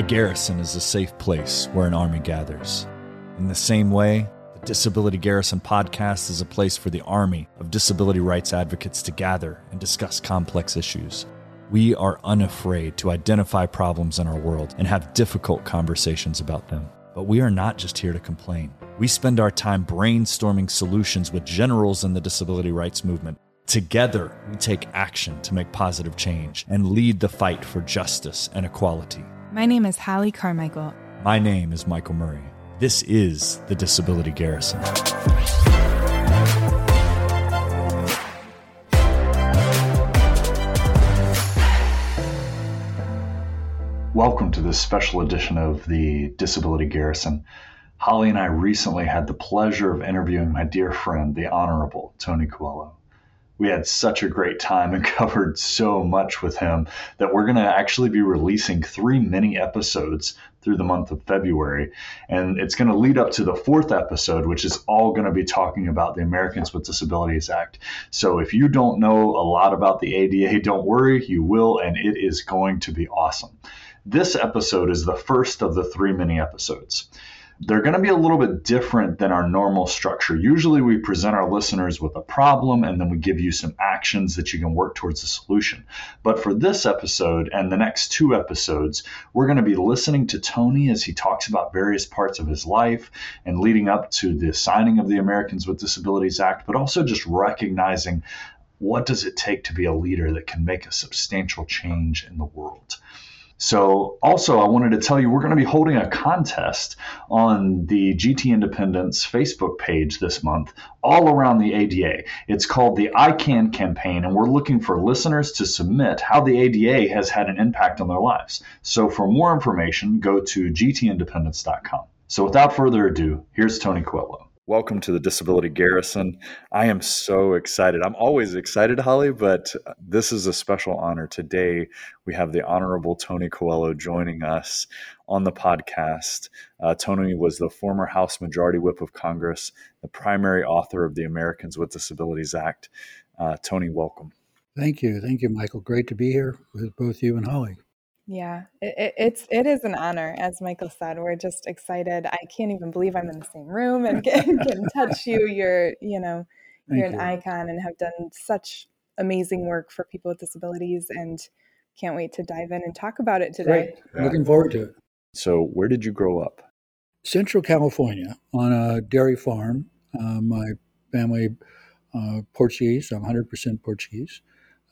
A garrison is a safe place where an army gathers. In the same way, the Disability Garrison podcast is a place for the army of disability rights advocates to gather and discuss complex issues. We are unafraid to identify problems in our world and have difficult conversations about them. But we are not just here to complain. We spend our time brainstorming solutions with generals in the disability rights movement. Together, we take action to make positive change and lead the fight for justice and equality. My name is Holly Carmichael. My name is Michael Murray. This is the Disability Garrison. Welcome to this special edition of the Disability Garrison. Holly and I recently had the pleasure of interviewing my dear friend, the Honorable Tony Coelho we had such a great time and covered so much with him that we're going to actually be releasing three mini episodes through the month of February. And it's going to lead up to the fourth episode, which is all going to be talking about the Americans with Disabilities Act. So if you don't know a lot about the ADA, don't worry, you will, and it is going to be awesome. This episode is the first of the three mini episodes they're going to be a little bit different than our normal structure. Usually, we present our listeners with a problem and then we give you some actions that you can work towards a solution. But for this episode and the next two episodes, we're going to be listening to Tony as he talks about various parts of his life and leading up to the signing of the Americans with Disabilities Act, but also just recognizing what does it take to be a leader that can make a substantial change in the world. So, also, I wanted to tell you we're going to be holding a contest on the GT Independence Facebook page this month, all around the ADA. It's called the I Can campaign, and we're looking for listeners to submit how the ADA has had an impact on their lives. So, for more information, go to gtindependence.com. So, without further ado, here's Tony Coelho. Welcome to the Disability Garrison. I am so excited. I'm always excited, Holly, but this is a special honor. Today, we have the Honorable Tony Coelho joining us on the podcast. Uh, Tony was the former House Majority Whip of Congress, the primary author of the Americans with Disabilities Act. Uh, Tony, welcome. Thank you. Thank you, Michael. Great to be here with both you and Holly. Yeah, it, it, it's it is an honor, as Michael said. We're just excited. I can't even believe I'm in the same room and can, can touch you. You're you know you're an you. icon and have done such amazing work for people with disabilities, and can't wait to dive in and talk about it today. Great, yeah. looking forward to it. So, where did you grow up? Central California, on a dairy farm. Uh, my family uh, Portuguese. I'm 100% Portuguese.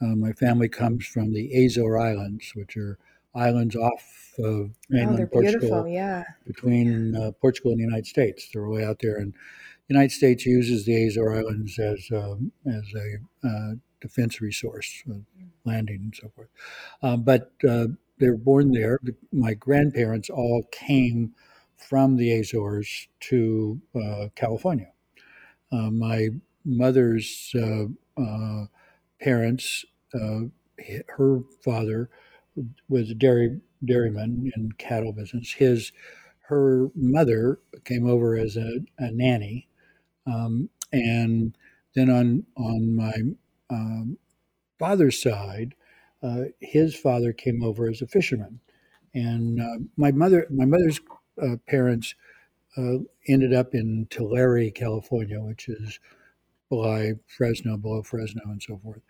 Uh, my family comes from the Azore Islands, which are islands off of oh, mainland oh, Portugal. Yeah. Between uh, Portugal and the United States, they're way out there, and the United States uses the Azores Islands as um, as a uh, defense resource, uh, landing and so forth. Um, but uh, they were born there. My grandparents all came from the Azores to uh, California. Uh, my mother's parents, her father was a dairy dairyman in cattle business. His her mother came over as a, a nanny, um, and then on on my um, father's side, uh, his father came over as a fisherman, and uh, my mother my mother's uh, parents uh, ended up in Tulare, California, which is below Fresno, below Fresno, and so forth.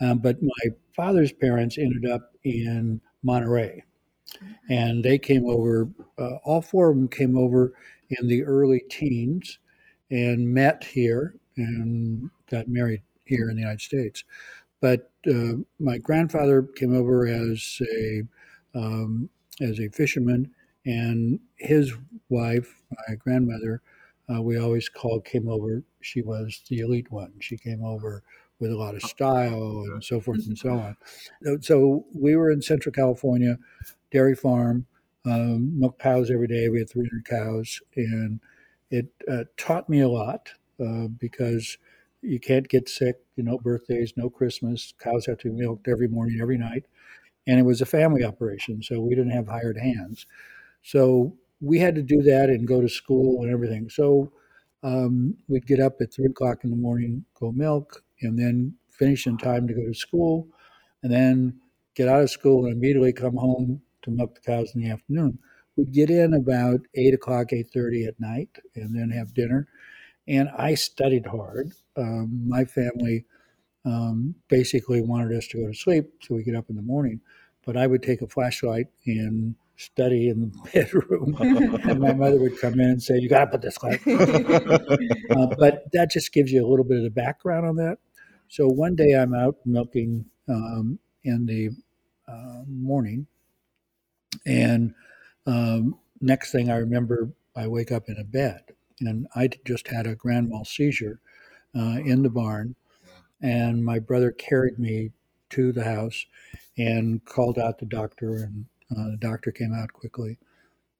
Um, but my father's parents ended up in Monterey. And they came over, uh, all four of them came over in the early teens and met here and got married here in the United States. But uh, my grandfather came over as a um, as a fisherman, and his wife, my grandmother, uh, we always called came over. She was the elite one. She came over with a lot of style and so forth and so on. So we were in Central California, dairy farm, um, milk cows every day. We had 300 cows, and it uh, taught me a lot uh, because you can't get sick. You know, birthdays, no Christmas. Cows have to be milked every morning, every night, and it was a family operation, so we didn't have hired hands. So we had to do that and go to school and everything. So um, we'd get up at three o'clock in the morning, go milk, and then finish in time to go to school, and then get out of school and immediately come home to milk the cows in the afternoon. We'd get in about eight o'clock, eight thirty at night, and then have dinner. And I studied hard. Um, my family um, basically wanted us to go to sleep so we get up in the morning. But I would take a flashlight and study in the bedroom, and my mother would come in and say, "You got to put this light." uh, but that just gives you a little bit of the background on that. So one day I'm out milking um, in the uh, morning, and um, next thing I remember, I wake up in a bed, and I just had a grand mal seizure uh, in the barn, and my brother carried me to the house and called out the doctor, and uh, the doctor came out quickly.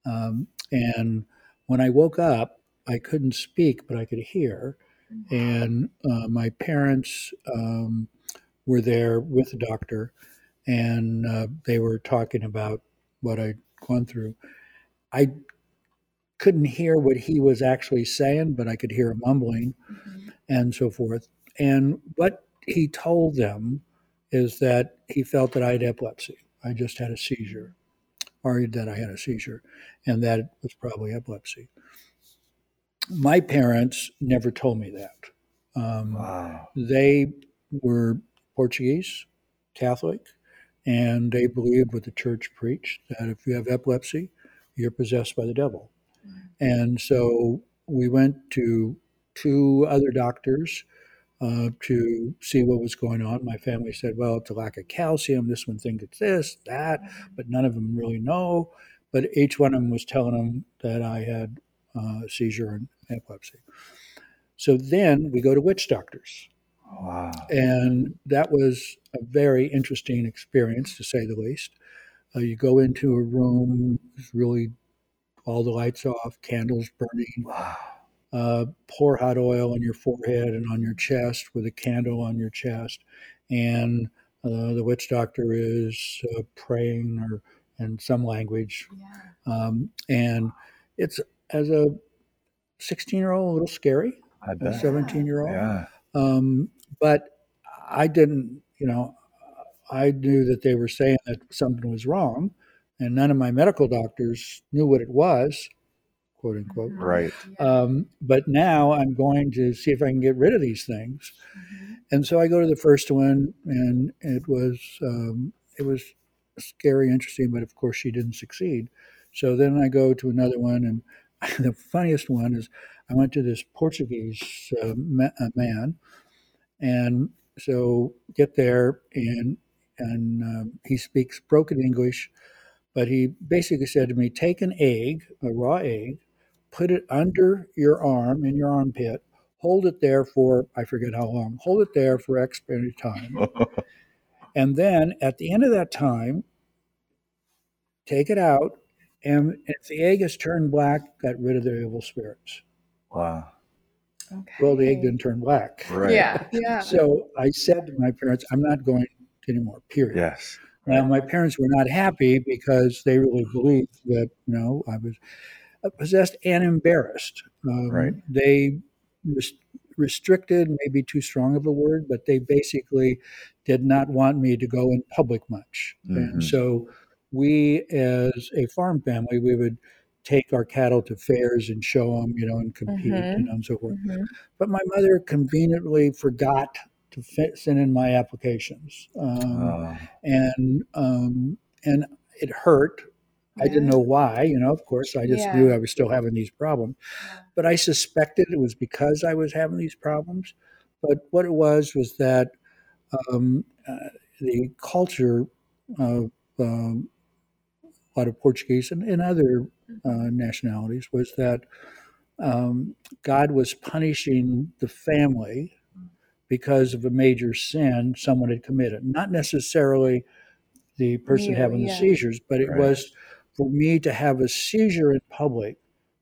Um, and when I woke up, I couldn't speak, but I could hear. And uh, my parents um, were there with the doctor, and uh, they were talking about what I'd gone through. I couldn't hear what he was actually saying, but I could hear him mumbling mm-hmm. and so forth. And what he told them is that he felt that I had epilepsy. I just had a seizure, or that I had a seizure, and that it was probably epilepsy. My parents never told me that. Um, wow. They were Portuguese, Catholic, and they believed what the church preached that if you have epilepsy, you're possessed by the devil. And so we went to two other doctors uh, to see what was going on. My family said, well, it's a lack of calcium. This one thinks it's this, that, but none of them really know. But each one of them was telling them that I had uh, seizure and epilepsy. So then we go to witch doctors. Wow. And that was a very interesting experience, to say the least. Uh, you go into a room, it's really all the lights off, candles burning. Wow. Uh, pour hot oil on your forehead and on your chest with a candle on your chest. And uh, the witch doctor is uh, praying or in some language. Yeah. Um, and it's, as a 16 year old, a little scary. A 17 year old. Yeah. Um, but I didn't, you know, I knew that they were saying that something was wrong, and none of my medical doctors knew what it was, quote unquote. Right. Um, but now I'm going to see if I can get rid of these things, mm-hmm. and so I go to the first one, and it was um, it was scary, interesting, but of course she didn't succeed. So then I go to another one, and the funniest one is I went to this Portuguese uh, ma- uh, man and so get there, and and um, he speaks broken English, but he basically said to me, "Take an egg, a raw egg, put it under your arm in your armpit, hold it there for I forget how long, hold it there for X period of time, and then at the end of that time, take it out, and if the egg is turned black, got rid of the evil spirits." Wow. Okay. Well, the egg didn't turn black. Right. Yeah. Yeah. So I said to my parents, I'm not going anymore, period. Yes. Now, my parents were not happy because they really believed that, you know, I was possessed and embarrassed. Um, right. They res- restricted, maybe too strong of a word, but they basically did not want me to go in public much. Mm-hmm. And so we, as a farm family, we would take our cattle to fairs and show them, you know, and compete mm-hmm. you know, and so forth. Mm-hmm. But my mother conveniently forgot to fit, send in my applications, um, oh. and um, and it hurt. Yeah. I didn't know why, you know. Of course, I just yeah. knew I was still having these problems, yeah. but I suspected it was because I was having these problems. But what it was was that um, uh, the culture of um, a lot of Portuguese and, and other uh, nationalities was that um, God was punishing the family because of a major sin someone had committed. Not necessarily the person yeah, having the seizures, but it right. was for me to have a seizure in public,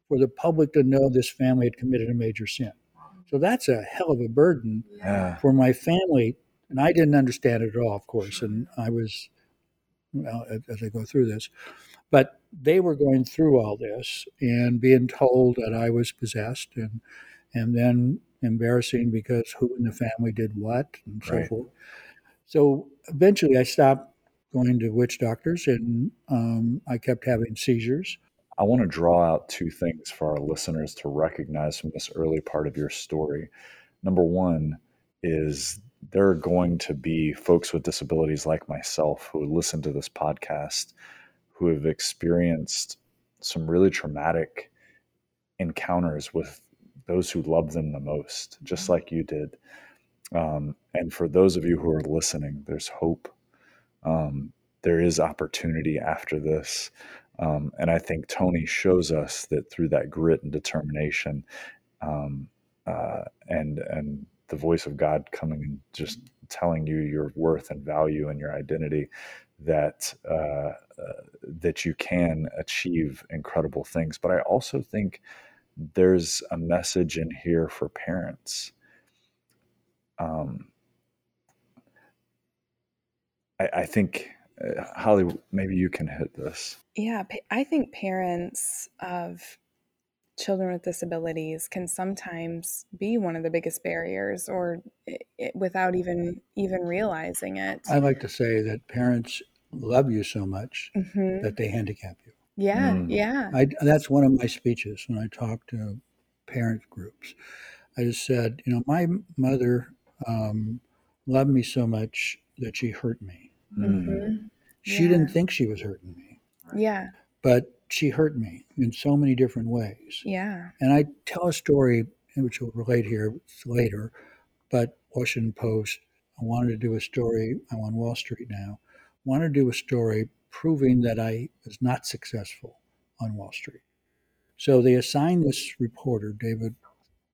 for the public to know this family had committed a major sin. So that's a hell of a burden yeah. for my family. And I didn't understand it at all, of course. And I was, well, as I go through this, but they were going through all this and being told that I was possessed and and then embarrassing because who in the family did what and so right. forth. So eventually I stopped going to witch doctors, and um, I kept having seizures. I want to draw out two things for our listeners to recognize from this early part of your story. Number one is there are going to be folks with disabilities like myself who listen to this podcast who have experienced some really traumatic encounters with those who love them the most, just like you did. Um, and for those of you who are listening, there's hope. Um, there is opportunity after this. Um, and I think Tony shows us that through that grit and determination, um, uh, and and the voice of God coming and just telling you your worth and value and your identity, that uh, uh, that you can achieve incredible things. But I also think there's a message in here for parents. Um, I, I think uh, Holly, maybe you can hit this. Yeah, I think parents of children with disabilities can sometimes be one of the biggest barriers or it, without even even realizing it. I like to say that parents love you so much mm-hmm. that they handicap you. Yeah, mm. yeah. I, that's one of my speeches when I talk to parent groups. I just said, you know, my mother um, loved me so much that she hurt me. Mm-hmm. She yeah. didn't think she was hurting me. Yeah. But she hurt me in so many different ways. Yeah. And I tell a story, which will relate here later, but Washington Post, I wanted to do a story. I'm on Wall Street now. Wanted to do a story proving that I was not successful on Wall Street. So they assigned this reporter, David.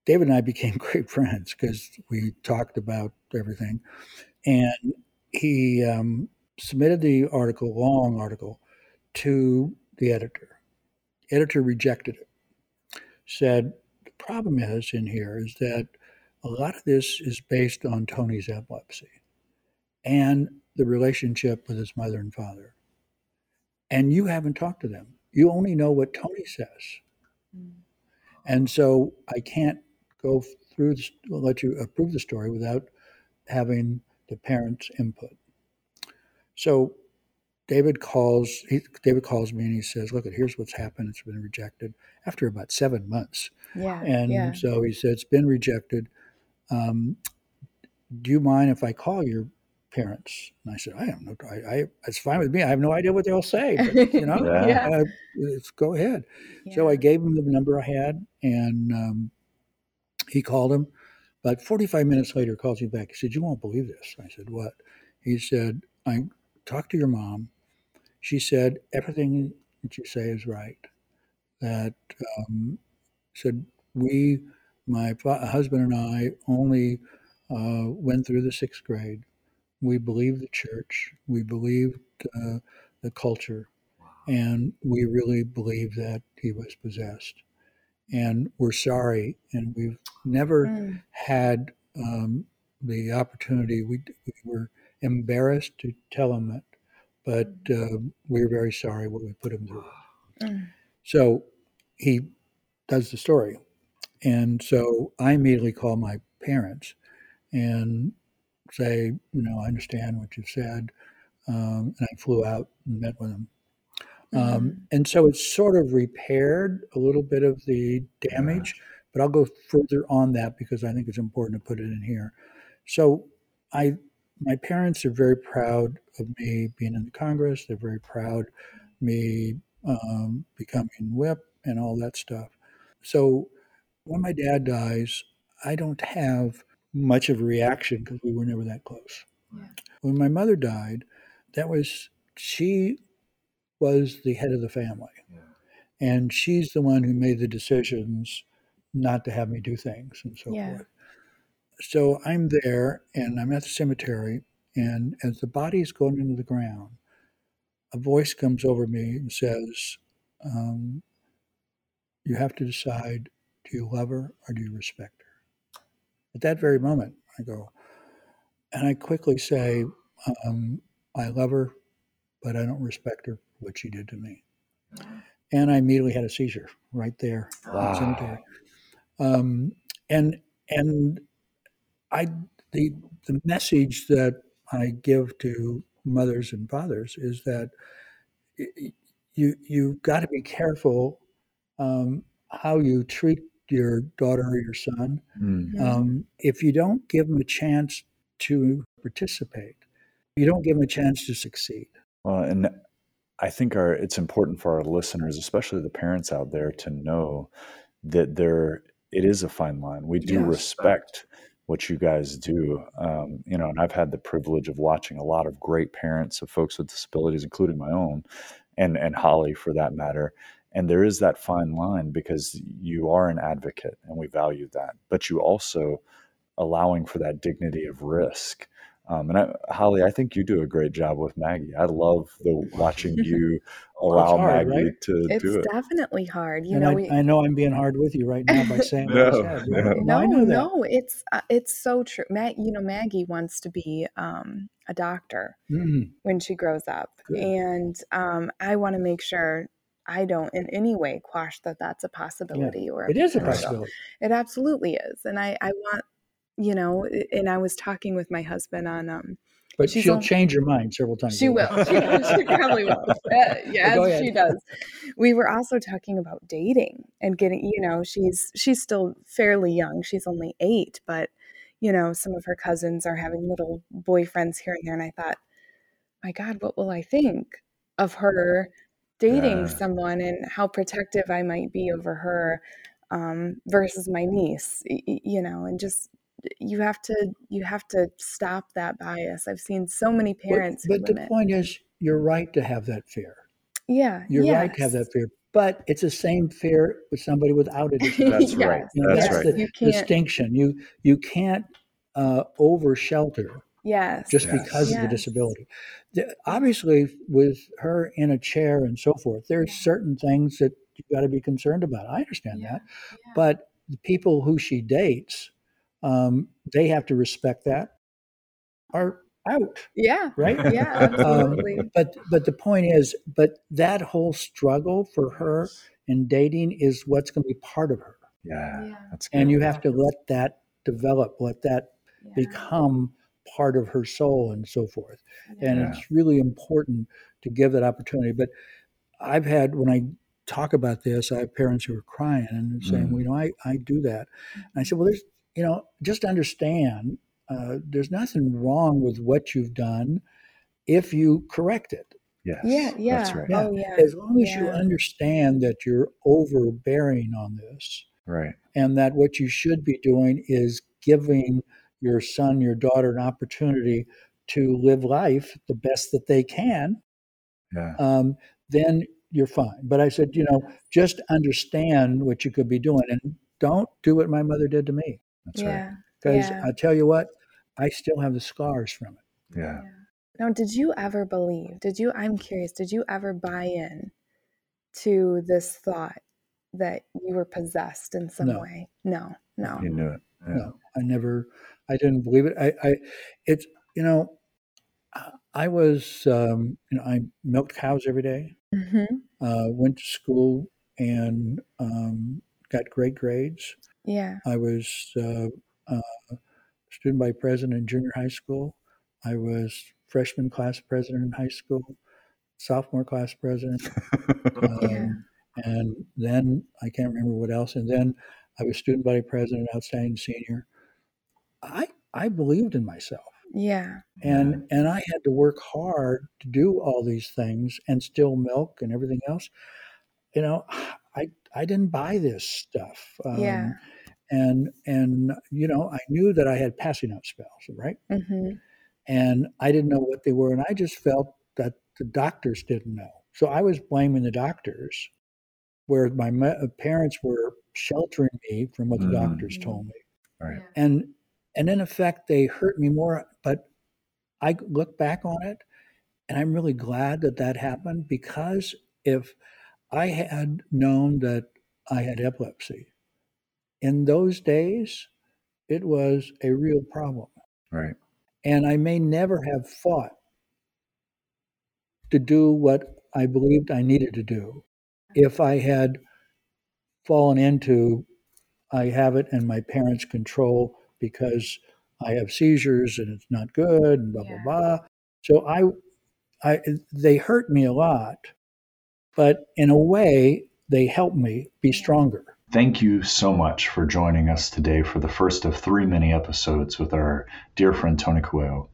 David and I became great friends because we talked about everything. And he um, submitted the article, long article, to the editor. Editor rejected it. Said the problem is in here is that a lot of this is based on Tony's epilepsy and the relationship with his mother and father. And you haven't talked to them. You only know what Tony says. Mm. And so I can't go through, this, let you approve the story without having the parents' input. So David calls. He, David calls me and he says, "Look, here's what's happened. It's been rejected after about seven months." Yeah. And yeah. so he said, "It's been rejected. Um, do you mind if I call your parents?" And I said, "I have no. I, I it's fine with me. I have no idea what they'll say. But, you know, yeah. uh, go ahead." Yeah. So I gave him the number I had, and um, he called him. But 45 minutes later, calls me back. He said, "You won't believe this." I said, "What?" He said, "I talked to your mom. She said everything that you say is right. That um, said we, my husband and I, only uh, went through the sixth grade. We believed the church. We believed uh, the culture, and we really believe that he was possessed. And we're sorry, and we've never mm. had um, the opportunity. We, we were embarrassed to tell him that, but uh, we're very sorry what we put him through. Mm. So he does the story. And so I immediately call my parents and say, you know, I understand what you've said. Um, and I flew out and met with them. Um, mm-hmm. and so it's sort of repaired a little bit of the damage, but I'll go further on that because I think it's important to put it in here. So I my parents are very proud of me being in the Congress. They're very proud me um, becoming whip and all that stuff. So when my dad dies, I don't have much of a reaction because we were never that close. Yeah. When my mother died, that was she was the head of the family. Yeah. And she's the one who made the decisions not to have me do things and so yeah. forth so I'm there and I'm at the cemetery, and as the body is going into the ground, a voice comes over me and says, um, You have to decide do you love her or do you respect her? At that very moment, I go, and I quickly say, um, I love her, but I don't respect her for what she did to me. And I immediately had a seizure right there wow. in the cemetery. Um, and and I the the message that I give to mothers and fathers is that you you've got to be careful um, how you treat your daughter or your son. Mm. Um, if you don't give them a chance to participate, you don't give them a chance to succeed. Well, and I think our it's important for our listeners, especially the parents out there, to know that there it is a fine line. We do yes. respect what you guys do. Um, you know, and I've had the privilege of watching a lot of great parents of folks with disabilities, including my own, and and Holly for that matter. And there is that fine line because you are an advocate, and we value that. But you also allowing for that dignity of risk um, and I, Holly, I think you do a great job with Maggie. I love the watching you allow hard, Maggie right? to it's do it. It's definitely hard. You and know, I, we, I, know I'm being hard with you right now by saying no, said, no, no, no, no, It's uh, it's so true. Mag, you know, Maggie wants to be um, a doctor mm-hmm. when she grows up, Good. and um, I want to make sure I don't in any way quash that that's a possibility yeah. or a it is a possibility. It absolutely is, and I I want you know, and I was talking with my husband on um but she'll on, change your mind several times. She will. She, she probably will. Uh, yes, she does. We were also talking about dating and getting. You know, she's she's still fairly young. She's only eight, but you know, some of her cousins are having little boyfriends here and there. And I thought, my God, what will I think of her dating someone and how protective I might be over her um, versus my niece? You know, and just you have to you have to stop that bias. I've seen so many parents. But, but the point is, you're right to have that fear. Yeah, you're yes. right to have that fear. But it's the same fear with somebody without it. That's yes. right. You know, that's, that's right. the you distinction. You you can't uh, over shelter. Yes. Just yes. because of the disability. The, obviously, with her in a chair and so forth, there's certain things that you've got to be concerned about. I understand yeah. that, yeah. but the people who she dates um, they have to respect that are out. Yeah. Right. Yeah. Absolutely. Um, but but the point is, but that whole struggle for her in dating is what's going to be part of her. Yeah. yeah. That's good. And you have to let that develop, let that yeah. become part of her soul and so forth. Yeah. And it's really important to give that opportunity. But I've had when I talk about this, I have parents who are crying and saying, mm. well, you know, I, I do that. And I said, well, there's you know, just understand uh, there's nothing wrong with what you've done if you correct it. Yes. Yeah, yeah. That's right. Yeah. Oh, yeah. As long as yeah. you understand that you're overbearing on this. Right. And that what you should be doing is giving your son, your daughter an opportunity to live life the best that they can. Yeah. Um, then you're fine. But I said, you know, just understand what you could be doing and don't do what my mother did to me. That's yeah. right. Because yeah. I tell you what, I still have the scars from it. Yeah. yeah. Now, did you ever believe? Did you? I'm curious. Did you ever buy in to this thought that you were possessed in some no. way? No, no. You knew it. Yeah. No, I never. I didn't believe it. I, I, it's you know, I was, um, you know, I milked cows every day, mm-hmm. uh, went to school and um, got great grades. Yeah. I was uh, uh, student body president in junior high school. I was freshman class president in high school, sophomore class president. um, yeah. And then I can't remember what else. And then I was student body president, outstanding senior. I I believed in myself. Yeah. And and I had to work hard to do all these things and still milk and everything else. You know, I I didn't buy this stuff. Um, yeah. And and you know, I knew that I had passing out spells, right? Mm-hmm. And I didn't know what they were, and I just felt that the doctors didn't know. So I was blaming the doctors, where my uh, parents were sheltering me from what the mm-hmm. doctors told me. Right. And and in effect, they hurt me more. But I look back on it, and I'm really glad that that happened because if I had known that I had epilepsy. In those days, it was a real problem. Right. And I may never have fought to do what I believed I needed to do if I had fallen into I have it and my parents control because I have seizures and it's not good and blah, yeah. blah, blah. So I I, they hurt me a lot, but in a way, they help me be stronger. Thank you so much for joining us today for the first of three mini episodes with our dear friend Tony Coelho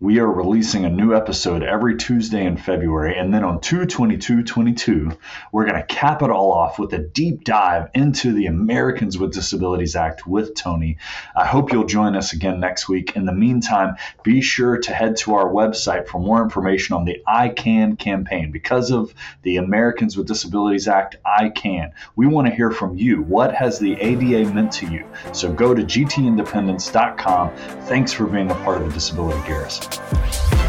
we are releasing a new episode every Tuesday in February. And then on 22222, we're going to cap it all off with a deep dive into the Americans with Disabilities Act with Tony. I hope you'll join us again next week. In the meantime, be sure to head to our website for more information on the I Can campaign. Because of the Americans with Disabilities Act, I Can. We want to hear from you. What has the ADA meant to you? So go to gtindependence.com. Thanks for being a part of the Disability Garrison. Yeah.